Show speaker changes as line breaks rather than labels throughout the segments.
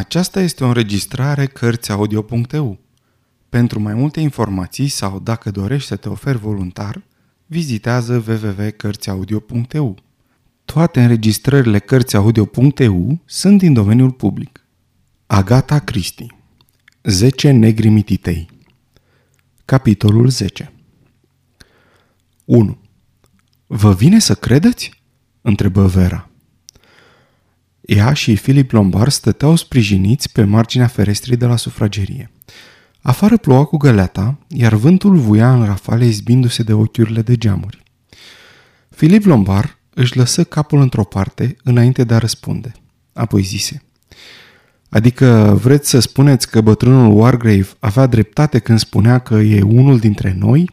Aceasta este o înregistrare Cărțiaudio.eu. Pentru mai multe informații sau dacă dorești să te oferi voluntar, vizitează www.cărțiaudio.eu. Toate înregistrările Cărțiaudio.eu sunt din domeniul public. Agata Cristi 10 negri mititei Capitolul 10 1. Vă vine să credeți? întrebă Vera. Ea și Filip Lombar stăteau sprijiniți pe marginea ferestrii de la sufragerie. Afară ploua cu găleata, iar vântul vuia în rafale izbindu-se de ochiurile de geamuri. Filip Lombar își lăsă capul într-o parte înainte de a răspunde. Apoi zise. Adică vreți să spuneți că bătrânul Wargrave avea dreptate când spunea că e unul dintre noi?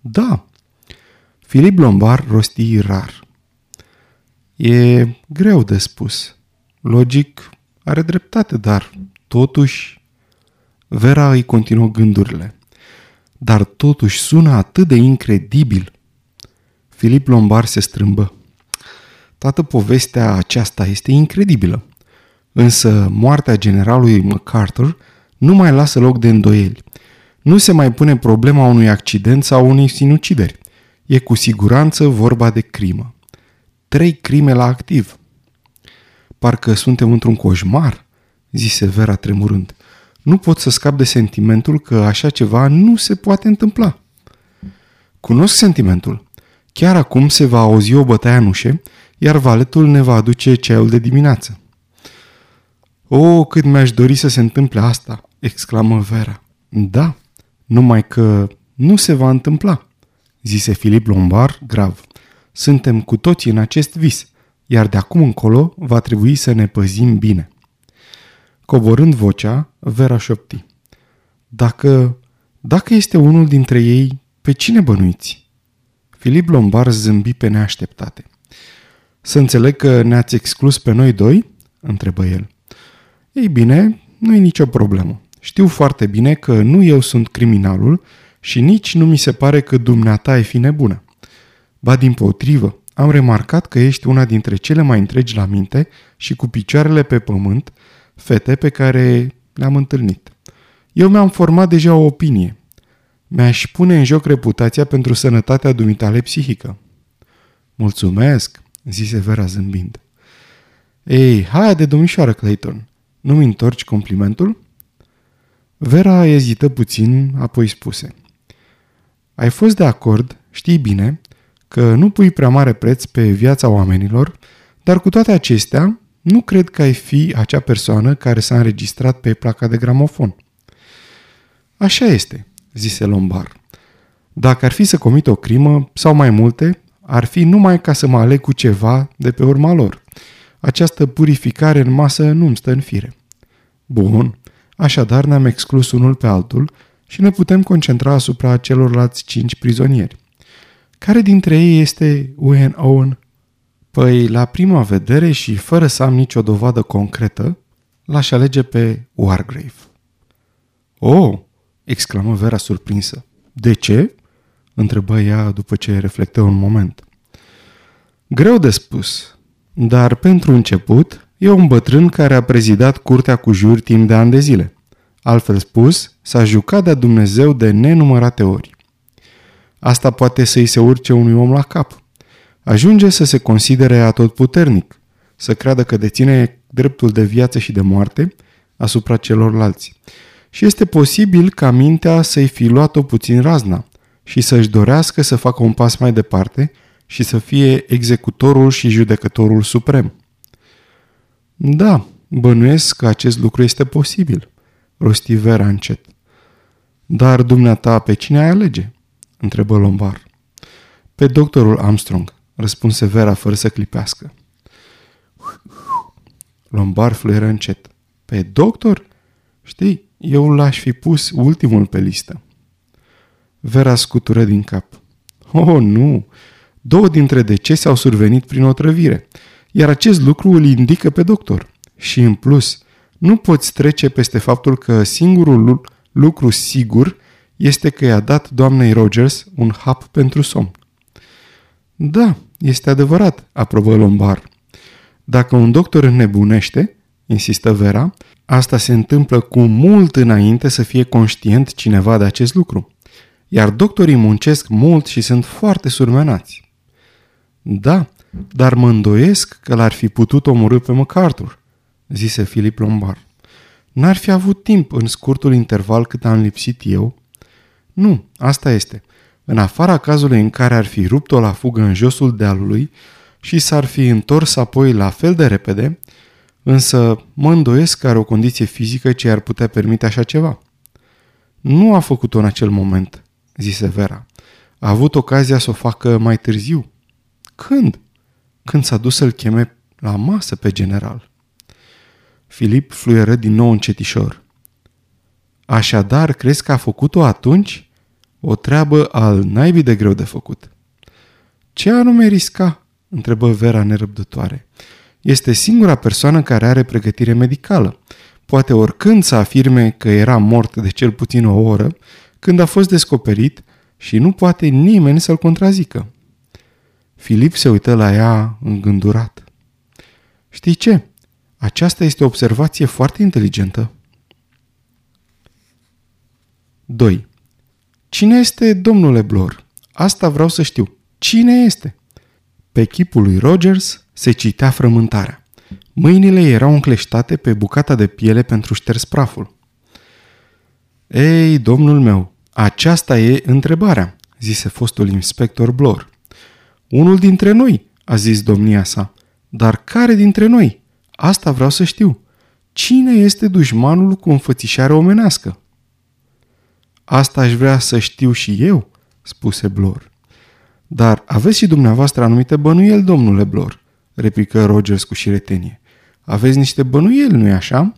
Da. Filip Lombar rosti rar. E greu de spus. Logic, are dreptate, dar totuși... Vera îi continuă gândurile. Dar totuși sună atât de incredibil. Filip Lombar se strâmbă. Toată povestea aceasta este incredibilă. Însă moartea generalului MacArthur nu mai lasă loc de îndoieli. Nu se mai pune problema unui accident sau unei sinucideri. E cu siguranță vorba de crimă trei crime la activ. Parcă suntem într-un coșmar, zise Vera tremurând. Nu pot să scap de sentimentul că așa ceva nu se poate întâmpla. Cunosc sentimentul. Chiar acum se va auzi o bătaie în ușe, iar valetul ne va aduce ceaiul de dimineață. O, cât mi-aș dori să se întâmple asta!" exclamă Vera. Da, numai că nu se va întâmpla, zise Filip Lombar grav. Suntem cu toții în acest vis, iar de acum încolo va trebui să ne păzim bine. Coborând vocea, Vera șopti. Dacă, dacă este unul dintre ei, pe cine bănuiți? Filip Lombar zâmbi pe neașteptate. Să înțeleg că ne-ați exclus pe noi doi? întrebă el. Ei bine, nu e nicio problemă. Știu foarte bine că nu eu sunt criminalul și nici nu mi se pare că dumneata e fi nebună. Ba din potrivă, am remarcat că ești una dintre cele mai întregi la minte și cu picioarele pe pământ, fete pe care le-am întâlnit. Eu mi-am format deja o opinie. Mi-aș pune în joc reputația pentru sănătatea dumitale psihică. Mulțumesc, zise Vera zâmbind. Ei, haide, domnișoară Clayton, nu-mi întorci complimentul? Vera ezită puțin, apoi spuse. Ai fost de acord, știi bine, că nu pui prea mare preț pe viața oamenilor, dar cu toate acestea, nu cred că ai fi acea persoană care s-a înregistrat pe placa de gramofon. Așa este, zise Lombar. Dacă ar fi să comit o crimă sau mai multe, ar fi numai ca să mă aleg cu ceva de pe urma lor. Această purificare în masă nu-mi stă în fire. Bun, așadar ne-am exclus unul pe altul și ne putem concentra asupra celorlalți cinci prizonieri. Care dintre ei este Wayne Owen? Păi, la prima vedere și fără să am nicio dovadă concretă, l-aș alege pe Wargrave. Oh, exclamă Vera surprinsă. De ce? întrebă ea după ce reflectă un moment. Greu de spus, dar pentru început e un bătrân care a prezidat curtea cu jur timp de ani de zile. Altfel spus, s-a jucat de Dumnezeu de nenumărate ori. Asta poate să-i se urce unui om la cap. Ajunge să se considere atotputernic, să creadă că deține dreptul de viață și de moarte asupra celorlalți. Și este posibil ca mintea să-i fi luat-o puțin razna și să-și dorească să facă un pas mai departe și să fie executorul și judecătorul suprem. Da, bănuiesc că acest lucru este posibil, rosti Vera încet. Dar dumneata pe cine ai alege? Întrebă Lombar. Pe doctorul Armstrong, răspunse Vera fără să clipească. Lombar fluieră încet. Pe doctor? Știi, eu l-aș fi pus ultimul pe listă. Vera scutură din cap. Oh, nu! Două dintre decese au survenit prin otrăvire, iar acest lucru îl indică pe doctor. Și în plus, nu poți trece peste faptul că singurul lucru sigur este că i-a dat doamnei Rogers un hap pentru somn. Da, este adevărat, aprobă Lombar. Dacă un doctor înnebunește, insistă Vera. Asta se întâmplă cu mult înainte să fie conștient cineva de acest lucru. Iar doctorii muncesc mult și sunt foarte surmenați. Da, dar mă îndoiesc că l-ar fi putut omorâ pe MacArthur, zise Filip Lombard. N-ar fi avut timp în scurtul interval cât am lipsit eu? Nu, asta este. În afara cazului în care ar fi rupt-o la fugă în josul dealului și s-ar fi întors apoi la fel de repede, însă mă îndoiesc că are o condiție fizică ce ar putea permite așa ceva. Nu a făcut-o în acel moment, zise Vera. A avut ocazia să o facă mai târziu. Când? Când s-a dus să-l cheme la masă pe general. Filip fluieră din nou încetișor. Așadar, crezi că a făcut-o atunci? O treabă al naibii de greu de făcut. Ce anume risca? întrebă Vera nerăbdătoare. Este singura persoană care are pregătire medicală. Poate oricând să afirme că era mort de cel puțin o oră, când a fost descoperit și nu poate nimeni să-l contrazică. Filip se uită la ea îngândurat. Știi ce? Aceasta este o observație foarte inteligentă. 2. Cine este domnule Blor? Asta vreau să știu. Cine este? Pe chipul lui Rogers se citea frământarea. Mâinile erau încleștate pe bucata de piele pentru șters praful. Ei, domnul meu, aceasta e întrebarea, zise fostul inspector Blor. Unul dintre noi, a zis domnia sa. Dar care dintre noi? Asta vreau să știu. Cine este dușmanul cu înfățișare omenească? Asta aș vrea să știu și eu, spuse Blor. Dar aveți și dumneavoastră anumite bănuieli, domnule Blor, replică Rogers cu șiretenie. Aveți niște bănuieli, nu-i așa?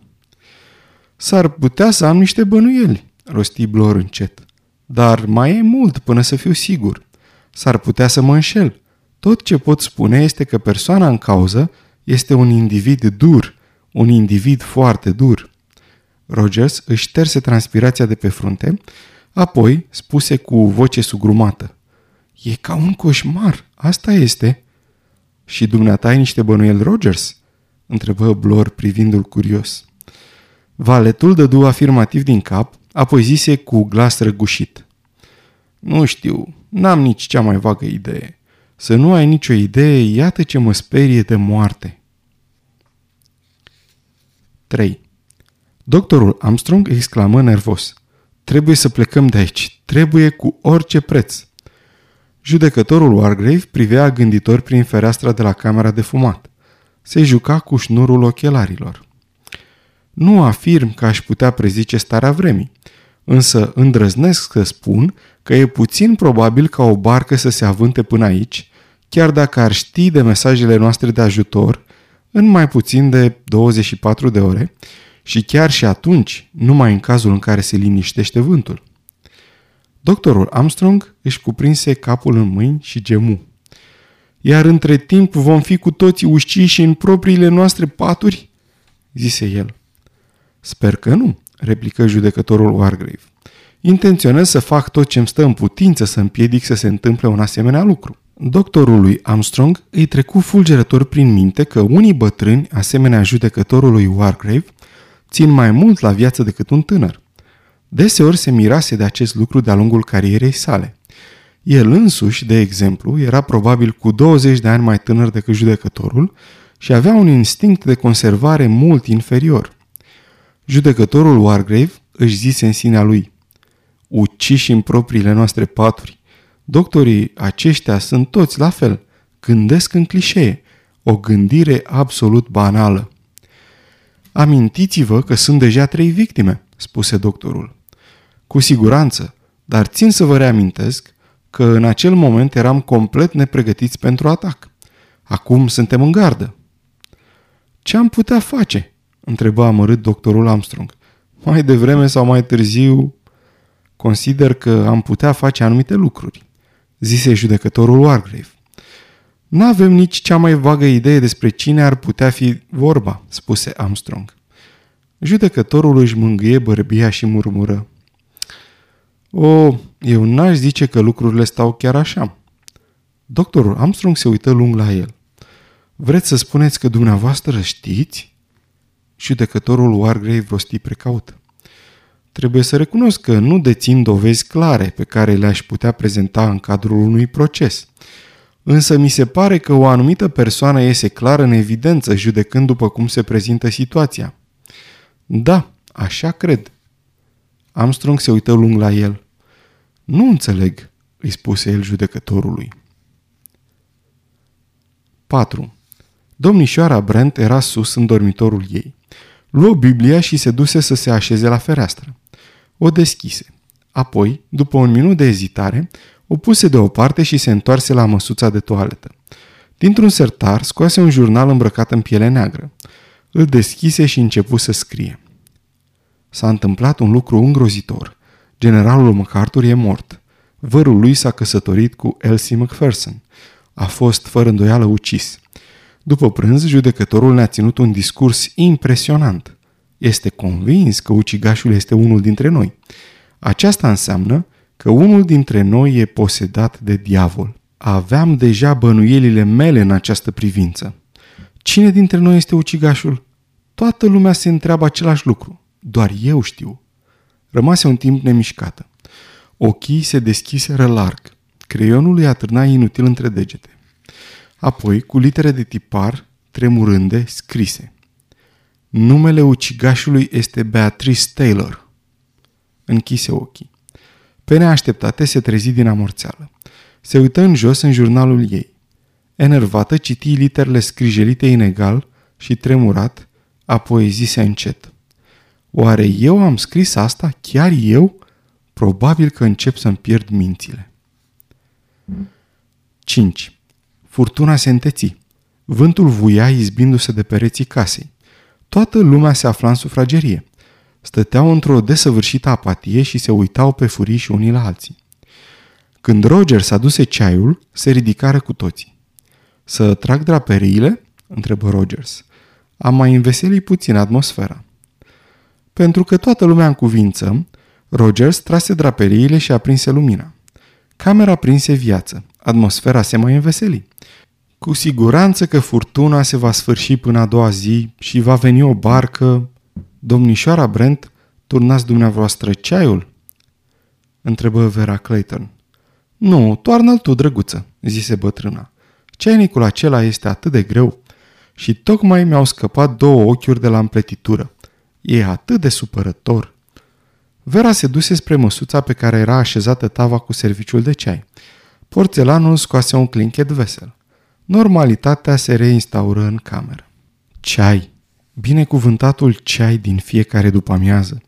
S-ar putea să am niște bănuieli, rosti Blor încet. Dar mai e mult până să fiu sigur. S-ar putea să mă înșel. Tot ce pot spune este că persoana în cauză este un individ dur, un individ foarte dur. Rogers își șterse transpirația de pe frunte, apoi spuse cu voce sugrumată. E ca un coșmar, asta este. Și dumneata ai niște bănuiel Rogers? întrebă Blor privindu-l curios. Valetul dădu afirmativ din cap, apoi zise cu glas răgușit. Nu știu, n-am nici cea mai vagă idee. Să nu ai nicio idee, iată ce mă sperie de moarte. 3. Doctorul Armstrong exclamă nervos. Trebuie să plecăm de aici. Trebuie cu orice preț. Judecătorul Wargrave privea gânditor prin fereastra de la camera de fumat. Se juca cu șnurul ochelarilor. Nu afirm că aș putea prezice starea vremii, însă îndrăznesc să spun că e puțin probabil ca o barcă să se avânte până aici, chiar dacă ar ști de mesajele noastre de ajutor în mai puțin de 24 de ore și chiar și atunci, numai în cazul în care se liniștește vântul. Doctorul Armstrong își cuprinse capul în mâini și gemu. Iar între timp vom fi cu toții ușciși în propriile noastre paturi? zise el. Sper că nu, replică judecătorul Wargrave. Intenționez să fac tot ce îmi stă în putință să împiedic să se întâmple un asemenea lucru. Doctorului Armstrong îi trecu fulgerător prin minte că unii bătrâni, asemenea judecătorului Wargrave, țin mai mult la viață decât un tânăr. Deseori se mirase de acest lucru de-a lungul carierei sale. El însuși, de exemplu, era probabil cu 20 de ani mai tânăr decât judecătorul și avea un instinct de conservare mult inferior. Judecătorul Wargrave își zise în sinea lui, uciși în propriile noastre paturi, Doctorii aceștia sunt toți la fel, gândesc în clișee, o gândire absolut banală. Amintiți-vă că sunt deja trei victime, spuse doctorul. Cu siguranță, dar țin să vă reamintesc că în acel moment eram complet nepregătiți pentru atac. Acum suntem în gardă. Ce am putea face? întreba amărât doctorul Armstrong. Mai devreme sau mai târziu, consider că am putea face anumite lucruri zise judecătorul Wargrave. Nu avem nici cea mai vagă idee despre cine ar putea fi vorba, spuse Armstrong. Judecătorul își mângâie bărbia și murmură. O, eu n-aș zice că lucrurile stau chiar așa. Doctorul Armstrong se uită lung la el. Vreți să spuneți că dumneavoastră știți? Judecătorul Wargrave rosti precaut. Trebuie să recunosc că nu dețin dovezi clare pe care le-aș putea prezenta în cadrul unui proces. Însă mi se pare că o anumită persoană iese clar în evidență judecând după cum se prezintă situația. Da, așa cred. Armstrong se uită lung la el. Nu înțeleg, îi spuse el judecătorului. 4. Domnișoara Brent era sus în dormitorul ei. Luă Biblia și se duse să se așeze la fereastră. O deschise. Apoi, după un minut de ezitare, o puse deoparte și se întoarse la măsuța de toaletă. Dintr-un sertar scoase un jurnal îmbrăcat în piele neagră. Îl deschise și începu să scrie. S-a întâmplat un lucru îngrozitor. Generalul MacArthur e mort. Vărul lui s-a căsătorit cu Elsie McPherson. A fost fără îndoială ucis. După prânz, judecătorul ne-a ținut un discurs impresionant. Este convins că ucigașul este unul dintre noi. Aceasta înseamnă că unul dintre noi e posedat de diavol. Aveam deja bănuielile mele în această privință. Cine dintre noi este ucigașul? Toată lumea se întreabă același lucru. Doar eu știu. Rămase un timp nemișcată. Ochii se deschiseră larg. Creionul îi atârna inutil între degete. Apoi, cu litere de tipar, tremurânde, scrise. Numele ucigașului este Beatrice Taylor. Închise ochii. Pe neașteptate se trezi din amorțeală. Se uită în jos în jurnalul ei. Enervată, citi literele scrijelite inegal și tremurat, apoi zise încet. Oare eu am scris asta? Chiar eu? Probabil că încep să-mi pierd mințile. 5. Furtuna se înteți. Vântul vuia izbindu-se de pereții casei. Toată lumea se afla în sufragerie. Stăteau într-o desăvârșită apatie și se uitau pe furiși unii la alții. Când Roger s-a dus ceaiul, se ridicară cu toții. Să trag draperiile? întrebă Rogers. Am mai înveselit puțin atmosfera. Pentru că toată lumea în cuvință, Rogers trase draperiile și aprinse lumina. Camera prinse viață, atmosfera se mai înveseli. Cu siguranță că furtuna se va sfârși până a doua zi și va veni o barcă. Domnișoara Brent, turnați dumneavoastră ceaiul? Întrebă Vera Clayton. Nu, toarnă-l tu, drăguță, zise bătrâna. Ceainicul acela este atât de greu și tocmai mi-au scăpat două ochiuri de la împletitură. E atât de supărător. Vera se duse spre măsuța pe care era așezată tava cu serviciul de ceai. Porțelanul scoase un clinchet vesel. Normalitatea se reinstaură în cameră. Ceai. Binecuvântatul ceai din fiecare după amiază.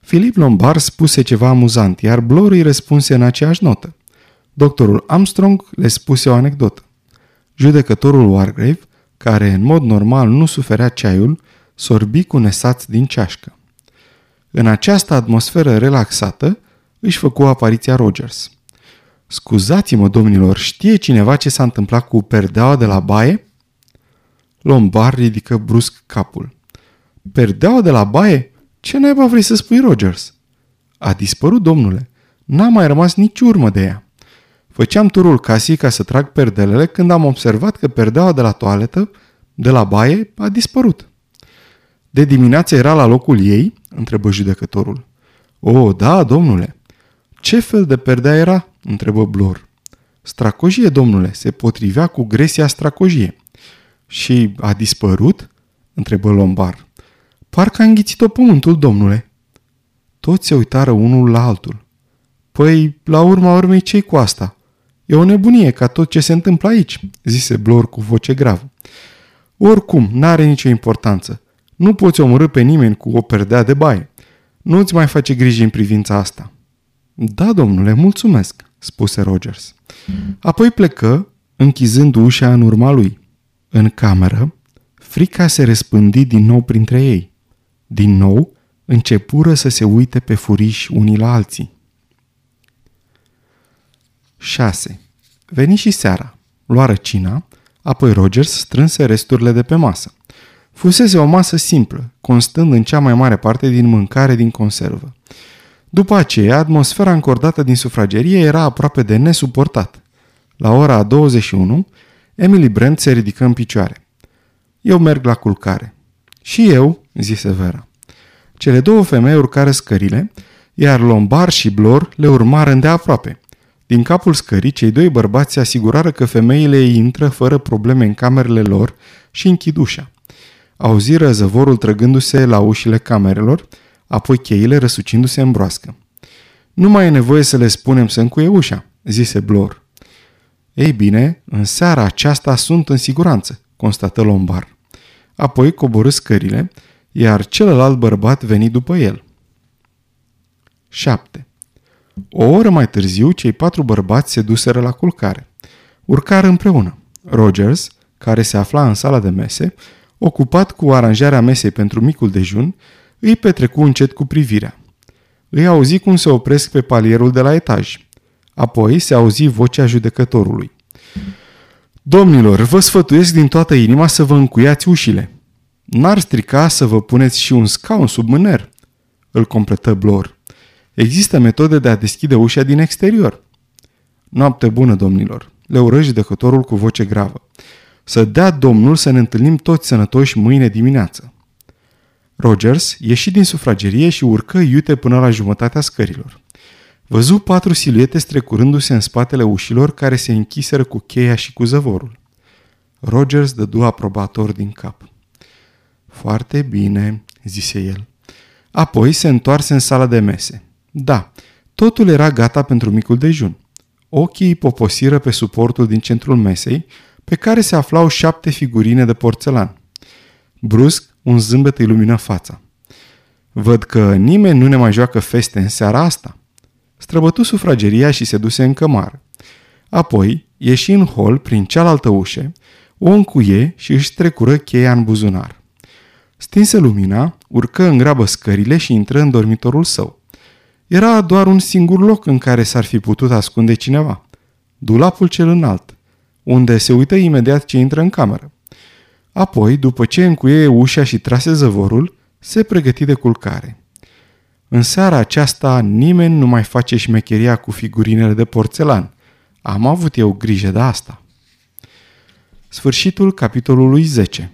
Filip Lombard spuse ceva amuzant, iar Blor îi răspunse în aceeași notă. Doctorul Armstrong le spuse o anecdotă. Judecătorul Wargrave, care în mod normal nu suferea ceaiul, sorbi cu nesați din ceașcă. În această atmosferă relaxată își făcu apariția Rogers. Scuzați-mă, domnilor, știe cineva ce s-a întâmplat cu perdeaua de la baie? Lombard ridică brusc capul. Perdeaua de la baie? Ce naiba vrei să spui, Rogers? A dispărut, domnule. N-a mai rămas nici urmă de ea. Făceam turul casei ca să trag perdelele când am observat că perdeaua de la toaletă, de la baie, a dispărut. De dimineață era la locul ei? întrebă judecătorul. O, da, domnule. Ce fel de perdea era? întrebă Blor. Stracojie, domnule, se potrivea cu gresia stracojie. Și a dispărut? întrebă Lombar. Parcă a înghițit-o pământul, domnule. Toți se uitară unul la altul. Păi, la urma urmei, ce cu asta? E o nebunie ca tot ce se întâmplă aici, zise Blor cu voce gravă. Oricum, n-are nicio importanță. Nu poți omorâ pe nimeni cu o perdea de baie. Nu-ți mai face griji în privința asta. Da, domnule, mulțumesc, spuse Rogers. Apoi plecă, închizând ușa în urma lui. În cameră, frica se răspândi din nou printre ei. Din nou, începură să se uite pe furiș unii la alții. 6. Veni și seara. Luară cina, apoi Rogers strânse resturile de pe masă. Fusese o masă simplă, constând în cea mai mare parte din mâncare din conservă. După aceea, atmosfera încordată din sufragerie era aproape de nesuportat. La ora 21, Emily Brent se ridică în picioare. Eu merg la culcare. Și eu, zise Vera. Cele două femei urcară scările, iar Lombar și Blor le urmară îndeaproape. Din capul scării, cei doi bărbați se asigurară că femeile intră fără probleme în camerele lor și închid ușa. Auziră zăvorul trăgându-se la ușile camerelor, apoi cheile răsucindu-se în broască. Nu mai e nevoie să le spunem să încuie ușa, zise Blor. Ei bine, în seara aceasta sunt în siguranță, constată Lombar. Apoi coborâ scările, iar celălalt bărbat veni după el. 7. O oră mai târziu, cei patru bărbați se duseră la culcare. Urcară împreună. Rogers, care se afla în sala de mese, ocupat cu aranjarea mesei pentru micul dejun, îi petrecu încet cu privirea. Îi auzi cum se opresc pe palierul de la etaj. Apoi se auzi vocea judecătorului. Domnilor, vă sfătuiesc din toată inima să vă încuiați ușile. N-ar strica să vă puneți și un scaun sub mâner, îl completă Blor. Există metode de a deschide ușa din exterior. Noapte bună, domnilor, le ură judecătorul cu voce gravă. Să dea Domnul să ne întâlnim toți sănătoși mâine dimineață. Rogers ieși din sufragerie și urcă iute până la jumătatea scărilor. Văzu patru siluete strecurându-se în spatele ușilor care se închiseră cu cheia și cu zăvorul. Rogers dădu aprobator din cap. Foarte bine, zise el. Apoi se întoarse în sala de mese. Da, totul era gata pentru micul dejun. Ochii poposiră pe suportul din centrul mesei, pe care se aflau șapte figurine de porțelan. Brusc, un zâmbet îi lumină fața. Văd că nimeni nu ne mai joacă feste în seara asta. Străbătu sufrageria și se duse în cămară. Apoi ieși în hol prin cealaltă ușă, o încuie și își trecură cheia în buzunar. Stinse lumina, urcă în grabă scările și intră în dormitorul său. Era doar un singur loc în care s-ar fi putut ascunde cineva. Dulapul cel înalt, unde se uită imediat ce intră în cameră. Apoi, după ce încuie ușa și trase zăvorul, se pregăti de culcare. În seara aceasta nimeni nu mai face șmecheria cu figurinele de porțelan. Am avut eu grijă de asta. Sfârșitul capitolului 10